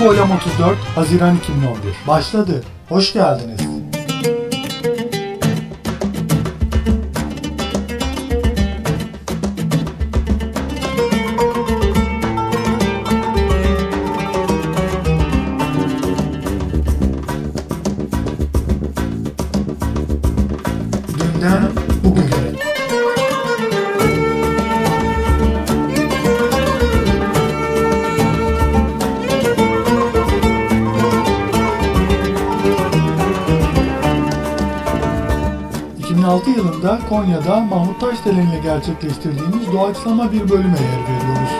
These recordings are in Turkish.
Boylam 34 Haziran 2011 başladı. Hoş geldiniz. ...2006 yılında Konya'da Mahmut Taşdelen ile gerçekleştirdiğimiz doğaçlama bir bölüme yer veriyoruz.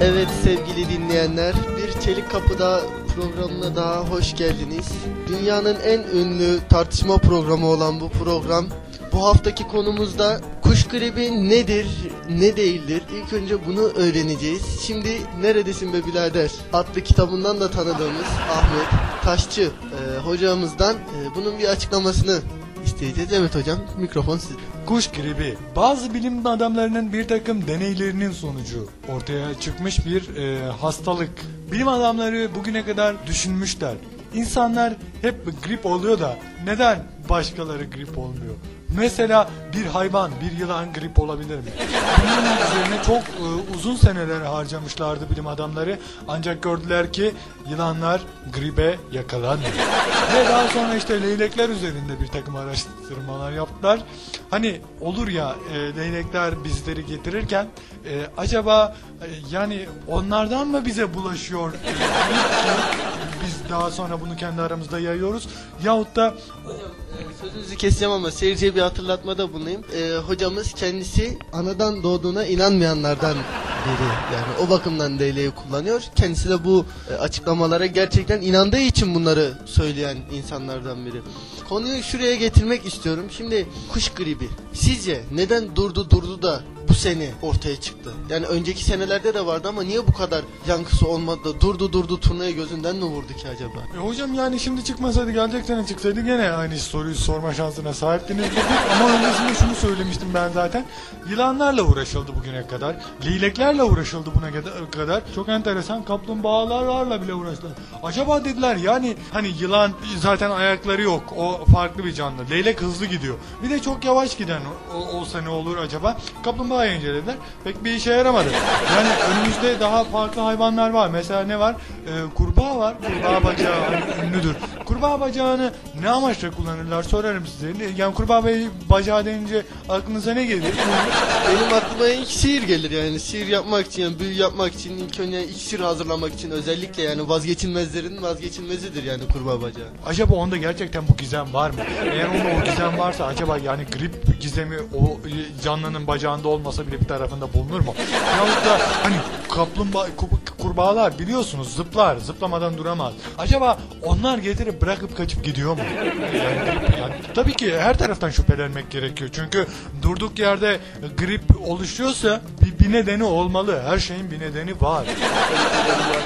Evet sevgili dinleyenler, bir Çelik Kapı'da programına daha hoş geldiniz. Dünyanın en ünlü tartışma programı olan bu program. Bu haftaki konumuzda gribi nedir, ne değildir? İlk önce bunu öğreneceğiz. Şimdi Neredesin be birader adlı kitabından da tanıdığımız Ahmet Taşçı e, hocamızdan e, bunun bir açıklamasını isteyeceğiz. Evet hocam mikrofon sizde. Kuş gribi bazı bilim adamlarının bir takım deneylerinin sonucu ortaya çıkmış bir e, hastalık. Bilim adamları bugüne kadar düşünmüşler. İnsanlar hep grip oluyor da neden başkaları grip olmuyor? Mesela bir hayvan, bir yılan grip olabilir mi? Bunun üzerine çok e, uzun seneler harcamışlardı bilim adamları. Ancak gördüler ki yılanlar gribe yakalanmıyor. Ve daha sonra işte leylekler üzerinde bir takım araştırmalar yaptılar. Hani olur ya e, leylekler bizleri getirirken e, acaba e, yani onlardan mı bize bulaşıyor? E, biz daha sonra bunu kendi aramızda yayıyoruz. Yahut da Ee, Sözünüzü keseceğim ama seyirciye bir hatırlatmada bulunayım. Ee, hocamız kendisi anadan doğduğuna inanmayanlardan biri. Yani o bakımdan DL'yi kullanıyor. Kendisi de bu e, açıklamalara gerçekten inandığı için bunları söyleyen insanlardan biri. Konuyu şuraya getirmek istiyorum. Şimdi kuş gribi. Sizce neden durdu durdu da bu sene ortaya çıktı? Yani önceki senelerde de vardı ama niye bu kadar yankısı olmadı durdu durdu turnayı gözünden mi vurdu ki acaba? E hocam yani şimdi çıkmasaydı gelecek sene çıksaydı gene aynı soruyu sorma şansına sahiptiniz dedik. Ama öncesinde şunu söylemiştim ben zaten. Yılanlarla uğraşıldı bugüne kadar. Leyleklerle uğraşıldı buna kadar. Çok enteresan kaplumbağalarla bile uğraştılar. Acaba dediler yani hani yılan zaten ayakları yok. O farklı bir canlı. Leylek hızlı gidiyor. Bir de çok yavaş giden o- olsa ne olur acaba? Kaplumbağayı incelediler. Pek bir işe yaramadı. Yani önümüzde daha farklı hayvanlar var. Mesela ne var? Ee, kurbağa var. Kurbağa bacağı ünlüdür. Kurbağa bacağını ne amaçla kullanırlar sorarım size. Ne- Yani kurbağa bacağı denince aklınıza ne gelir? Benim aklıma ilk sihir gelir yani sihir yapmak için yani büyü yapmak için ilk önce iksir hazırlamak için özellikle yani vazgeçilmezlerin vazgeçilmezidir yani kurbağa bacağı. Acaba onda gerçekten bu gizem var mı? Eğer onda o gizem varsa acaba yani grip gizemi o e, canlının bacağında olmasa bile bir tarafında bulunur mu? Yahut da hani kaplumbağa ku- kurbağalar biliyorsunuz zıplar zıplamadan duramaz. Acaba onlar getirip bırakıp kaçıp gidiyor mu? Yani yani tabii ki her taraftan şüphelenmek gerekiyor. Çünkü durduk yerde grip oluşuyorsa bir, bir nedeni olmalı. Her şeyin bir nedeni var.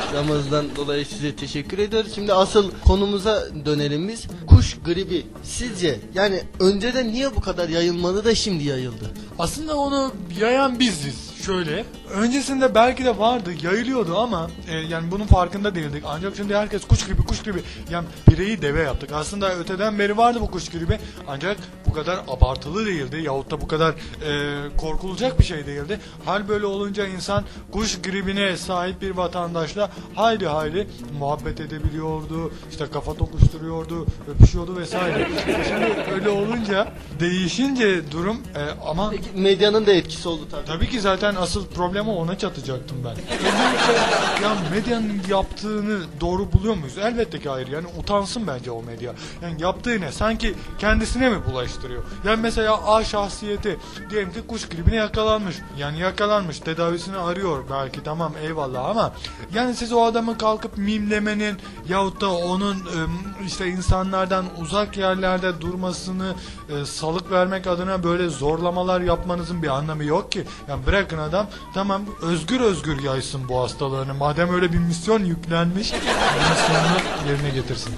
Açıklamanızdan dolayı size teşekkür ediyoruz. Şimdi asıl konumuza dönelim biz. Kuş gribi sizce yani önceden niye bu kadar yayılmadı da şimdi yayıldı? Aslında onu yayan biziz. Şöyle. Öncesinde belki de vardı, yayılıyordu ama e, yani bunun farkında değildik. Ancak şimdi herkes kuş gribi, kuş gribi. Yani bireyi deve yaptık. Aslında öteden beri vardı bu kuş gribi. Ancak bu kadar abartılı değildi. Yahut da bu kadar e, korkulacak bir şey değildi. Hal böyle olunca insan kuş gribine sahip bir vatandaşla hayli hayli muhabbet edebiliyordu. işte kafa tokuşturuyordu, öpüşüyordu vesaire. Şimdi öyle olunca değişince durum e, ama Peki medyanın da etkisi oldu tabii. Tabii ki zaten asıl problemi ona çatacaktım ben. Öncelikle ya medyanın yaptığını doğru buluyor muyuz? Elbette ki hayır. Yani utansın bence o medya. Yani yaptığı ne? Sanki kendisine mi bulaştırıyor? Yani mesela A şahsiyeti diyelim ki kuş gribine yakalanmış. Yani yakalanmış. Tedavisini arıyor belki tamam eyvallah ama yani siz o adamı kalkıp mimlemenin yahut da onun ım, işte insanlardan uzak yerlerde durmasını e, salık vermek adına böyle zorlamalar yapmanızın bir anlamı yok ki. Yani bırakın adam tamam özgür özgür yaysın bu hastalığını. Madem öyle bir misyon yüklenmiş, bu misyonunu yerine getirsin.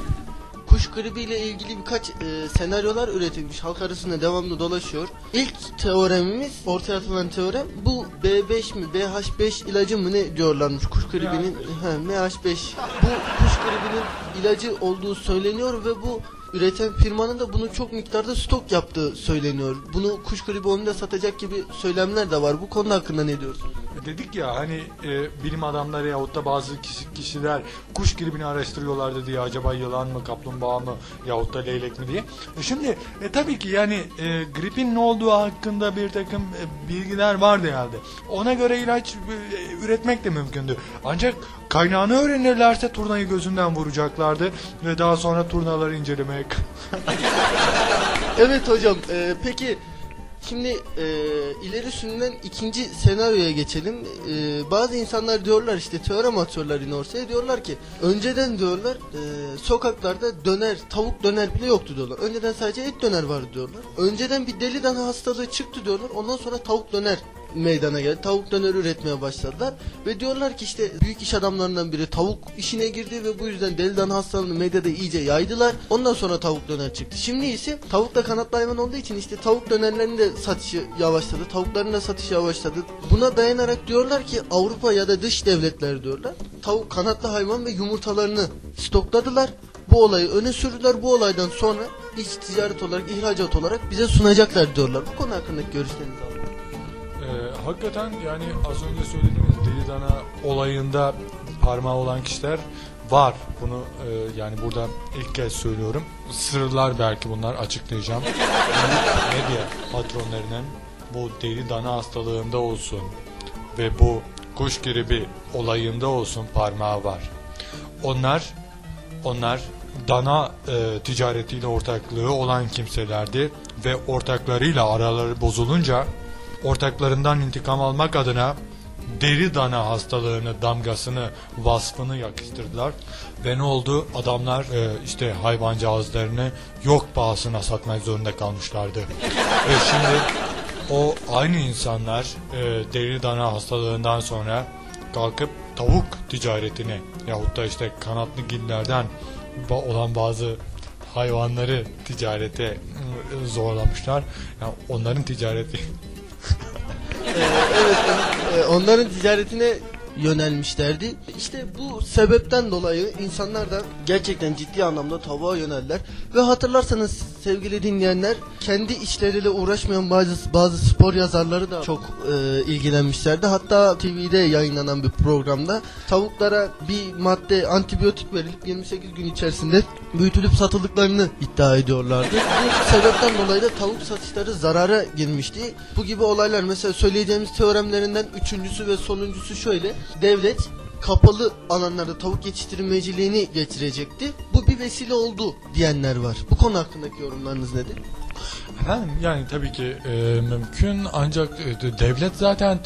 Kuş gribiyle ilgili birkaç e, senaryolar üretilmiş. Halk arasında devamlı dolaşıyor. İlk teoremimiz, ortaya atılan teorem bu B5 mi, BH5 ilacı mı ne diyorlarmış kuş gribinin. He, MH5. Bu kuş gribinin ilacı olduğu söyleniyor ve bu üreten firmanın da bunu çok miktarda stok yaptığı söyleniyor. Bunu kuş gribi da satacak gibi söylemler de var. Bu konu hakkında ne diyorsunuz? E, Dedik ya hani e, bilim adamları yahut da bazı kişi, kişiler kuş gribini araştırıyorlardı diye acaba yılan mı kaplumbağa mı yahut da leylek mi diye. E şimdi e, tabii ki yani e, gripin ne olduğu hakkında bir takım e, bilgiler vardı herhalde. Ona göre ilaç e, üretmek de mümkündü. Ancak kaynağını öğrenirlerse turnayı gözünden vuracaklardı ve daha sonra turnaları incelemeye Evet hocam. e, peki şimdi e, ileri sürülen ikinci senaryoya geçelim. E, bazı insanlar diyorlar işte teorem atıyorlar yine ortaya diyorlar ki önceden diyorlar e, sokaklarda döner tavuk döner bile yoktu diyorlar. Önceden sadece et döner vardı diyorlar. Önceden bir deli dana hastalığı çıktı diyorlar. Ondan sonra tavuk döner meydana geldi. Tavuk döner üretmeye başladılar ve diyorlar ki işte büyük iş adamlarından biri tavuk işine girdi ve bu yüzden deli dana hastalığını medyada iyice yaydılar. Ondan sonra tavuk döner çıktı. Şimdi ise tavuk da kanatlı hayvan olduğu için işte tavuk dönerlerin de satışı yavaşladı. Tavukların da satışı yavaşladı. Buna dayanarak diyorlar ki Avrupa ya da dış devletler diyorlar. Tavuk kanatlı hayvan ve yumurtalarını stokladılar. Bu olayı öne sürdüler. Bu olaydan sonra iç ticaret olarak, ihracat olarak bize sunacaklar diyorlar. Bu konu hakkındaki görüşlerinizi alalım. Hakikaten yani az önce söylediğimiz deli dana olayında parmağı olan kişiler var. Bunu e, yani buradan ilk kez söylüyorum. Sırlar belki bunlar açıklayacağım. Medya patronlarının bu deli dana hastalığında olsun ve bu kuş gribi olayında olsun parmağı var. Onlar onlar dana e, ticaretiyle ortaklığı olan kimselerdi ve ortaklarıyla araları bozulunca ortaklarından intikam almak adına deri dana hastalığını, damgasını, vasfını yakıştırdılar. Ve ne oldu? Adamlar e, işte hayvancağızlarını yok pahasına satmak zorunda kalmışlardı. Ve şimdi o aynı insanlar e, deri dana hastalığından sonra kalkıp tavuk ticaretini yahut da işte kanatlı gillerden olan bazı hayvanları ticarete e, zorlamışlar. Yani onların ticareti onların ticaretine yönelmişlerdi. İşte bu sebepten dolayı insanlar da gerçekten ciddi anlamda tavuğa yöneldiler. Ve hatırlarsanız sevgili dinleyenler kendi işleriyle uğraşmayan bazı bazı spor yazarları da çok e, ilgilenmişlerdi. Hatta TV'de yayınlanan bir programda tavuklara bir madde antibiyotik verilip 28 gün içerisinde büyütülüp satıldıklarını iddia ediyorlardı. Bu sebepten dolayı da tavuk satışları zarara girmişti. Bu gibi olaylar mesela söyleyeceğimiz teoremlerinden üçüncüsü ve sonuncusu şöyle. Devlet kapalı alanlarda tavuk yetiştirilmeciliğini getirecekti. Bu bir vesile oldu diyenler var. Bu konu hakkındaki yorumlarınız nedir? Efendim yani tabii ki e, mümkün ancak e, devlet zaten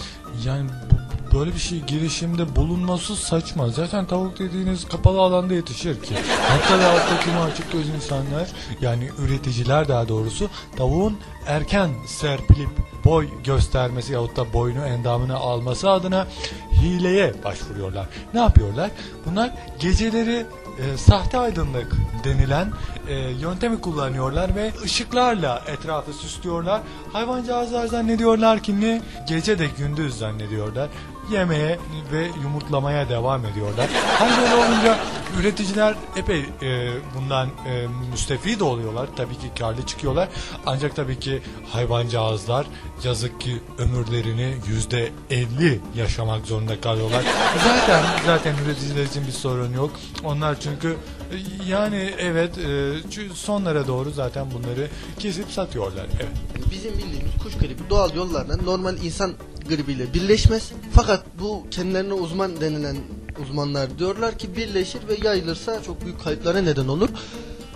yani bu- böyle bir şey girişimde bulunması saçma. Zaten tavuk dediğiniz kapalı alanda yetişir ki. Hatta ve hatta kimi açık göz insanlar yani üreticiler daha doğrusu tavuğun erken serpilip boy göstermesi yahut da boynu endamını alması adına hileye başvuruyorlar. Ne yapıyorlar? Bunlar geceleri e, sahte aydınlık denilen e, yöntemi kullanıyorlar ve ışıklarla etrafı süslüyorlar. Hayvancağızlar zannediyorlar ki ne gece de gündüz zannediyorlar. Yemeye ve yumurtlamaya devam ediyorlar. Hal böyle olunca üreticiler epey e, bundan e, müstefid oluyorlar. Tabii ki karlı çıkıyorlar. Ancak tabii ki hayvancağızlar yazık ki ömürlerini yüzde elli yaşamak zorunda kalıyorlar. Zaten zaten üreticiler için bir sorun yok. Onlar çünkü e, yani evet e, sonlara doğru zaten bunları kesip satıyorlar. Evet. Bizim bildiğimiz kuş gribi doğal yollarla normal insan gribiyle birleşmez. Fakat bu kendilerine uzman denilen uzmanlar diyorlar ki birleşir ve yayılırsa çok büyük kayıplara neden olur.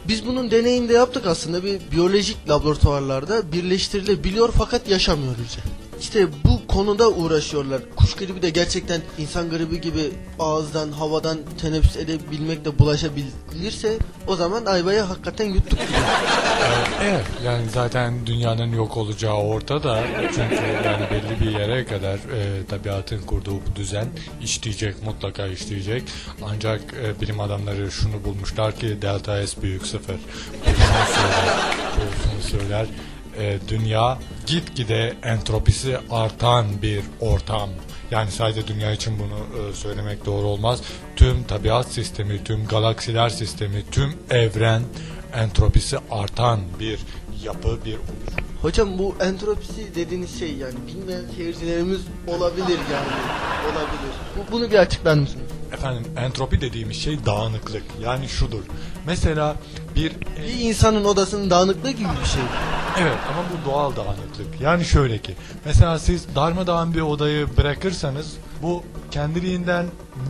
Biz bunun deneyini de yaptık aslında bir biyolojik laboratuvarlarda birleştirilebiliyor fakat yaşamıyor hücre. İşte bu konuda uğraşıyorlar. Kuş gribi de gerçekten insan gribi gibi ağızdan, havadan teneffüs edebilmekle bulaşabilirse o zaman ayvayı hakikaten yuttuk. Evet yani zaten dünyanın yok olacağı ortada. Çünkü yani belli bir yere kadar e, tabiatın kurduğu bu düzen işleyecek mutlaka işleyecek. Ancak e, bilim adamları şunu bulmuşlar ki delta S büyük sıfır. Bu şunu söyler, bu söyler. E, dünya gitgide entropisi artan bir ortam. Yani sadece dünya için bunu e, söylemek doğru olmaz. Tüm tabiat sistemi, tüm galaksiler sistemi, tüm evren entropisi artan bir yapı, bir oluşum. Hocam bu entropisi dediğiniz şey yani bilmeyen seyircilerimiz olabilir yani olabilir. Bu, bunu bir açıklar mısınız? Efendim entropi dediğimiz şey dağınıklık. Yani şudur. Mesela bir Bir insanın odasının dağınıklığı gibi bir şey. Evet ama bu doğal dağınıklık. Yani şöyle ki mesela siz darmadağın bir odayı bırakırsanız bu kendiliğinden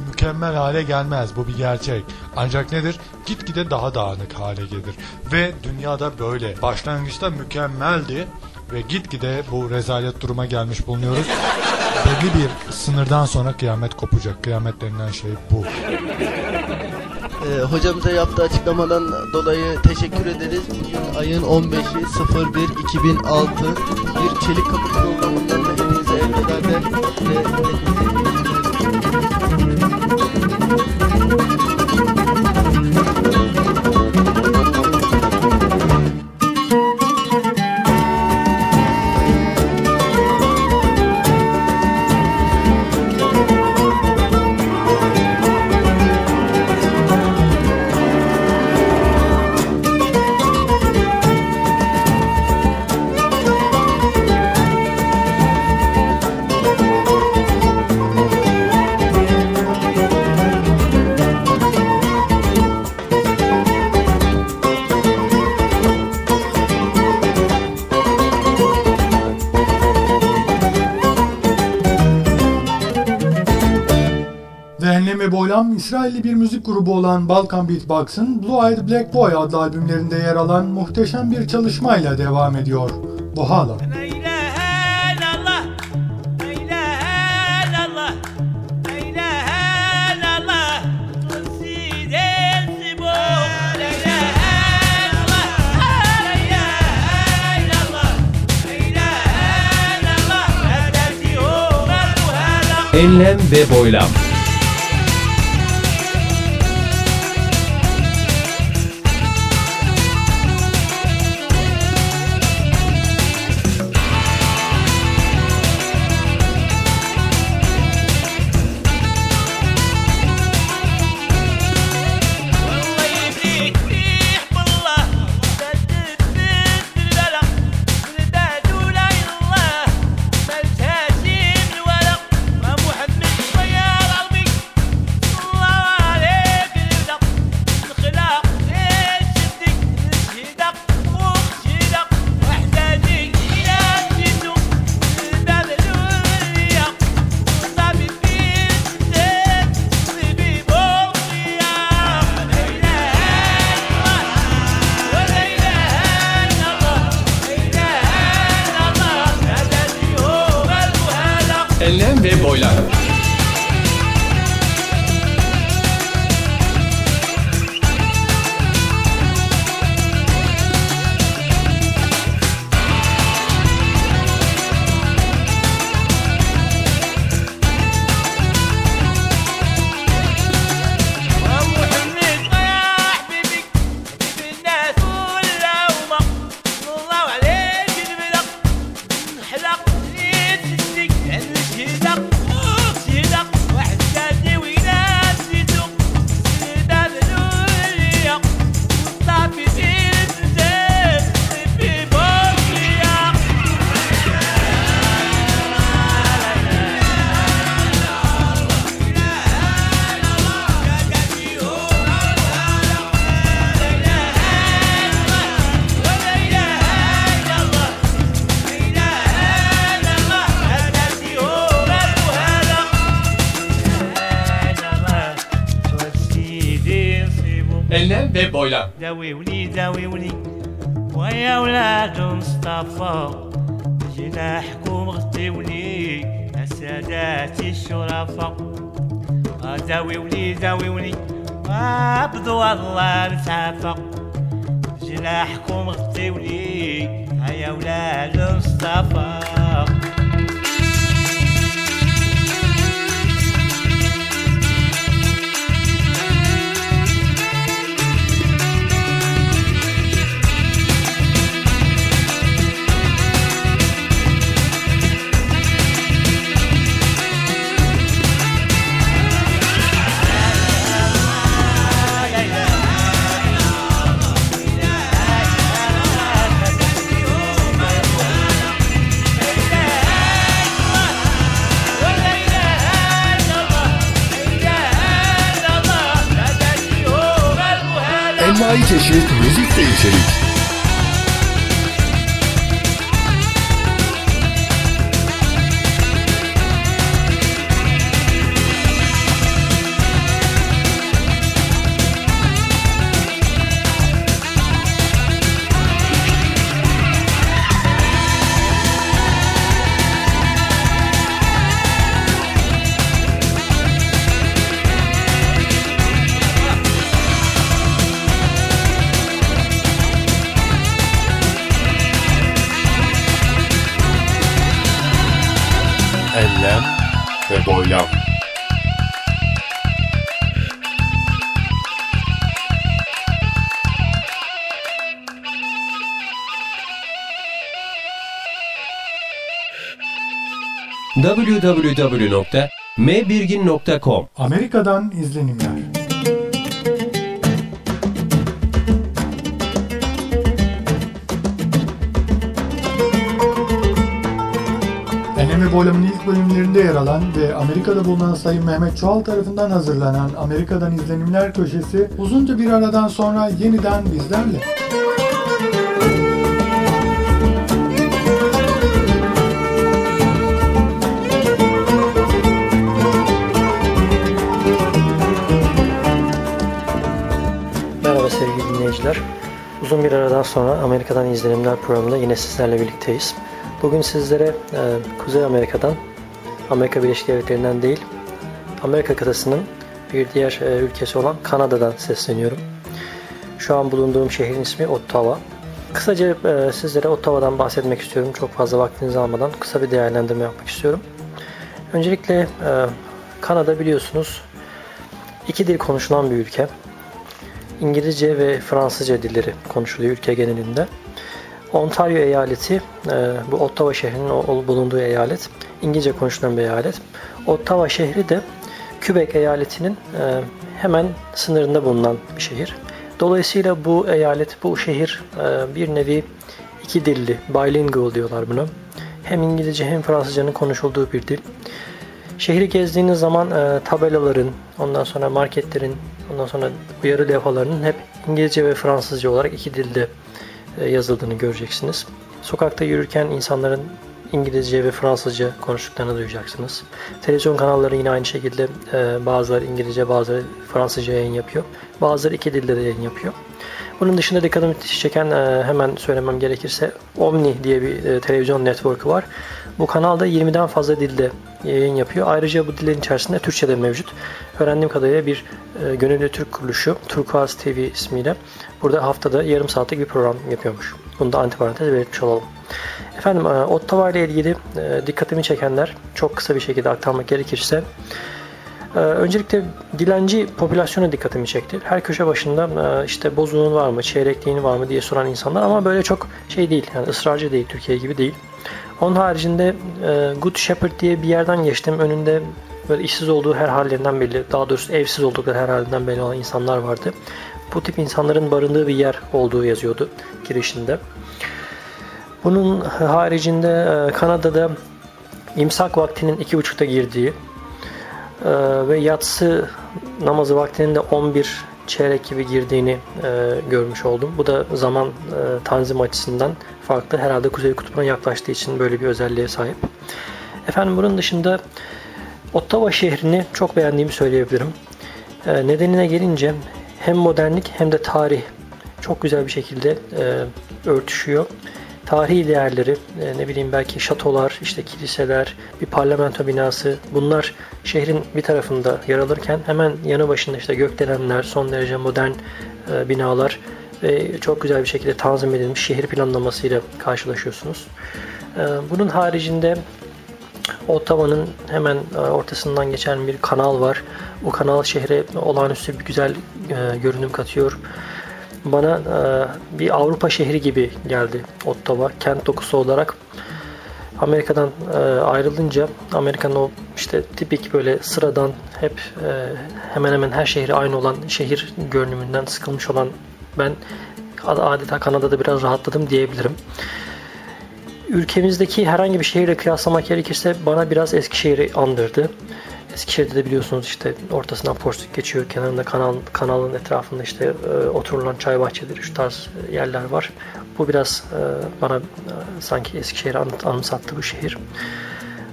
mükemmel hale gelmez. Bu bir gerçek. Ancak nedir? Gitgide daha dağınık hale gelir. Ve dünyada böyle. Başlangıçta mükemmeldi ve gitgide bu rezalet duruma gelmiş bulunuyoruz. Belli bir sınırdan sonra kıyamet kopacak. Kıyamet denilen şey bu. Ee, hocamıza yaptığı açıklamadan dolayı teşekkür ederiz. Bugün ayın 15'i 01 2006 bir çelik kapı programından da hepinize elveda hepinize iyi günler. İsrailli bir müzik grubu olan Balkan Beatbox'ın Blue Eyed Black Boy adlı albümlerinde yer alan muhteşem bir çalışmayla devam ediyor. Bohala. Enlem ve boylam. Boylam. داوي ولي داوي ولي ويا ولاد مصطفى جناحكم غطيوني يا ساداتي الشرفاء داوي ولي داوي ولي عبدوا الله نتعافى جناحكم غطيوني يا ولاد مصطفى Envai çeşit müzik ve. Ve boylam. www.mbirgin.com Amerika'dan izlenimler. Enemi Boylam'ın ilk bölümlerinde yer alan ve Amerika'da bulunan Sayın Mehmet Çoğal tarafından hazırlanan Amerika'dan izlenimler köşesi uzunca bir aradan sonra yeniden bizlerle. Merhaba sevgili dinleyiciler. Uzun bir aradan sonra Amerika'dan izlenimler programında yine sizlerle birlikteyiz. Bugün sizlere e, Kuzey Amerika'dan, Amerika Birleşik Devletleri'nden değil, Amerika kıtasının bir diğer e, ülkesi olan Kanada'dan sesleniyorum. Şu an bulunduğum şehrin ismi Ottawa. Kısaca e, sizlere Ottawa'dan bahsetmek istiyorum. Çok fazla vaktinizi almadan kısa bir değerlendirme yapmak istiyorum. Öncelikle e, Kanada biliyorsunuz iki dil konuşulan bir ülke. İngilizce ve Fransızca dilleri konuşuluyor ülke genelinde. Ontario eyaleti, e, bu Ottawa şehrinin bulunduğu eyalet, İngilizce konuşulan bir eyalet. Ottawa şehri de Quebec eyaletinin e, hemen sınırında bulunan bir şehir. Dolayısıyla bu eyalet, bu şehir e, bir nevi iki dilli, bilingual diyorlar buna. Hem İngilizce hem Fransızcanın konuşulduğu bir dil. Şehri gezdiğiniz zaman tabelaların, ondan sonra marketlerin, ondan sonra uyarı levhalarının hep İngilizce ve Fransızca olarak iki dilde yazıldığını göreceksiniz. Sokakta yürürken insanların İngilizce ve Fransızca konuştuklarını duyacaksınız. Televizyon kanalları yine aynı şekilde e, bazıları İngilizce, bazıları Fransızca yayın yapıyor. Bazıları iki dilde de yayın yapıyor. Bunun dışında dikkatimi çeken e, hemen söylemem gerekirse Omni diye bir e, televizyon network'ü var. Bu kanalda 20'den fazla dilde yayın yapıyor. Ayrıca bu dillerin içerisinde Türkçe de mevcut. Öğrendiğim kadarıyla bir e, gönüllü Türk kuruluşu Turkuaz TV ismiyle burada haftada yarım saatlik bir program yapıyormuş. Bunu da antiparantez belirtmiş olalım. Efendim e, Ottawa ile ilgili e, dikkatimi çekenler çok kısa bir şekilde aktarmak gerekirse ee, öncelikle dilenci popülasyona dikkatimi çekti. Her köşe başında e, işte bozuğun var mı, çeyrekliğin var mı diye soran insanlar ama böyle çok şey değil, yani ısrarcı değil, Türkiye gibi değil. Onun haricinde e, Good Shepherd diye bir yerden geçtim. Önünde böyle işsiz olduğu her hallerinden belli, daha doğrusu evsiz oldukları her halinden belli olan insanlar vardı. Bu tip insanların barındığı bir yer olduğu yazıyordu girişinde. Bunun haricinde e, Kanada'da imsak vaktinin iki buçukta girdiği ee, ve yatsı namazı vaktinin de 11 çeyrek gibi girdiğini e, görmüş oldum. Bu da zaman e, tanzim açısından farklı. Herhalde Kuzey Kutbu'na yaklaştığı için böyle bir özelliğe sahip. Efendim bunun dışında Ottawa şehrini çok beğendiğimi söyleyebilirim. E, nedenine gelince hem modernlik hem de tarih çok güzel bir şekilde e, örtüşüyor. Tarihi değerleri, e, ne bileyim belki şatolar, işte kiliseler, bir parlamento binası bunlar şehrin bir tarafında yer alırken hemen yanı başında işte gökdelenler, son derece modern e, binalar ve çok güzel bir şekilde tanzim edilmiş şehir planlamasıyla karşılaşıyorsunuz. E, bunun haricinde Ottawa'nın hemen e, ortasından geçen bir kanal var. Bu kanal şehre olağanüstü bir güzel e, görünüm katıyor. Bana e, bir Avrupa şehri gibi geldi Ottawa kent dokusu olarak. Amerika'dan ayrılınca Amerika'nın o işte tipik böyle sıradan hep hemen hemen her şehri aynı olan şehir görünümünden sıkılmış olan ben adeta Kanada'da biraz rahatladım diyebilirim ülkemizdeki herhangi bir şehirle kıyaslamak gerekirse bana biraz Eskişehir'i andırdı. Eskişehir'de de biliyorsunuz işte ortasından Porsuk geçiyor. Kenarında kanal, kanalın etrafında işte e, oturulan çay bahçeleri, şu tarz yerler var. Bu biraz e, bana e, sanki Eskişehir'i an, anımsattı bu şehir.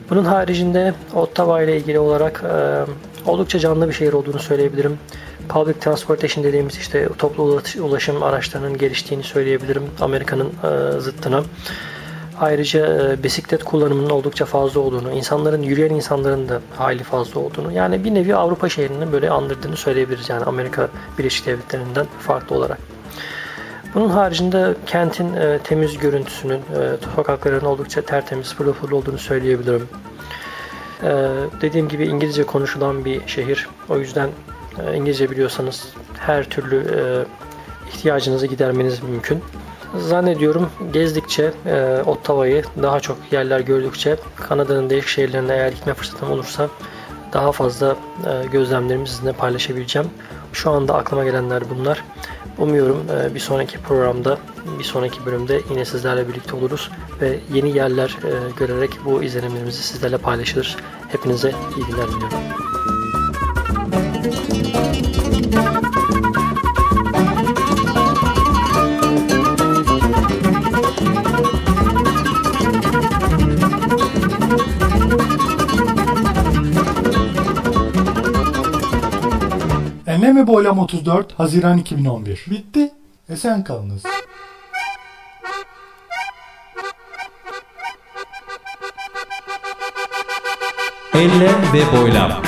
Bunun haricinde Ottawa ile ilgili olarak e, oldukça canlı bir şehir olduğunu söyleyebilirim. Public transportation dediğimiz işte toplu ulaşım araçlarının geliştiğini söyleyebilirim Amerika'nın e, zıttına. Ayrıca e, bisiklet kullanımının oldukça fazla olduğunu, insanların, yürüyen insanların da hali fazla olduğunu, yani bir nevi Avrupa şehrinin böyle andırdığını söyleyebiliriz. Yani Amerika Birleşik Devletleri'nden farklı olarak. Bunun haricinde kentin e, temiz görüntüsünün, e, sokakların oldukça tertemiz, pırıl pırıl olduğunu söyleyebilirim. E, dediğim gibi İngilizce konuşulan bir şehir. O yüzden e, İngilizce biliyorsanız her türlü e, ihtiyacınızı gidermeniz mümkün. Zannediyorum gezdikçe e, Ottawa'yı daha çok yerler gördükçe Kanada'nın değişik şehirlerine eğer gitme fırsatım olursa daha fazla e, gözlemlerimi sizinle paylaşabileceğim. Şu anda aklıma gelenler bunlar. Umuyorum e, bir sonraki programda, bir sonraki bölümde yine sizlerle birlikte oluruz ve yeni yerler e, görerek bu izlenimlerimizi sizlerle paylaşırız. Hepinize iyi günler diliyorum. Enlem ve Boylam 34 Haziran 2011 Bitti. Esen kalınız. Enlem ve Boylam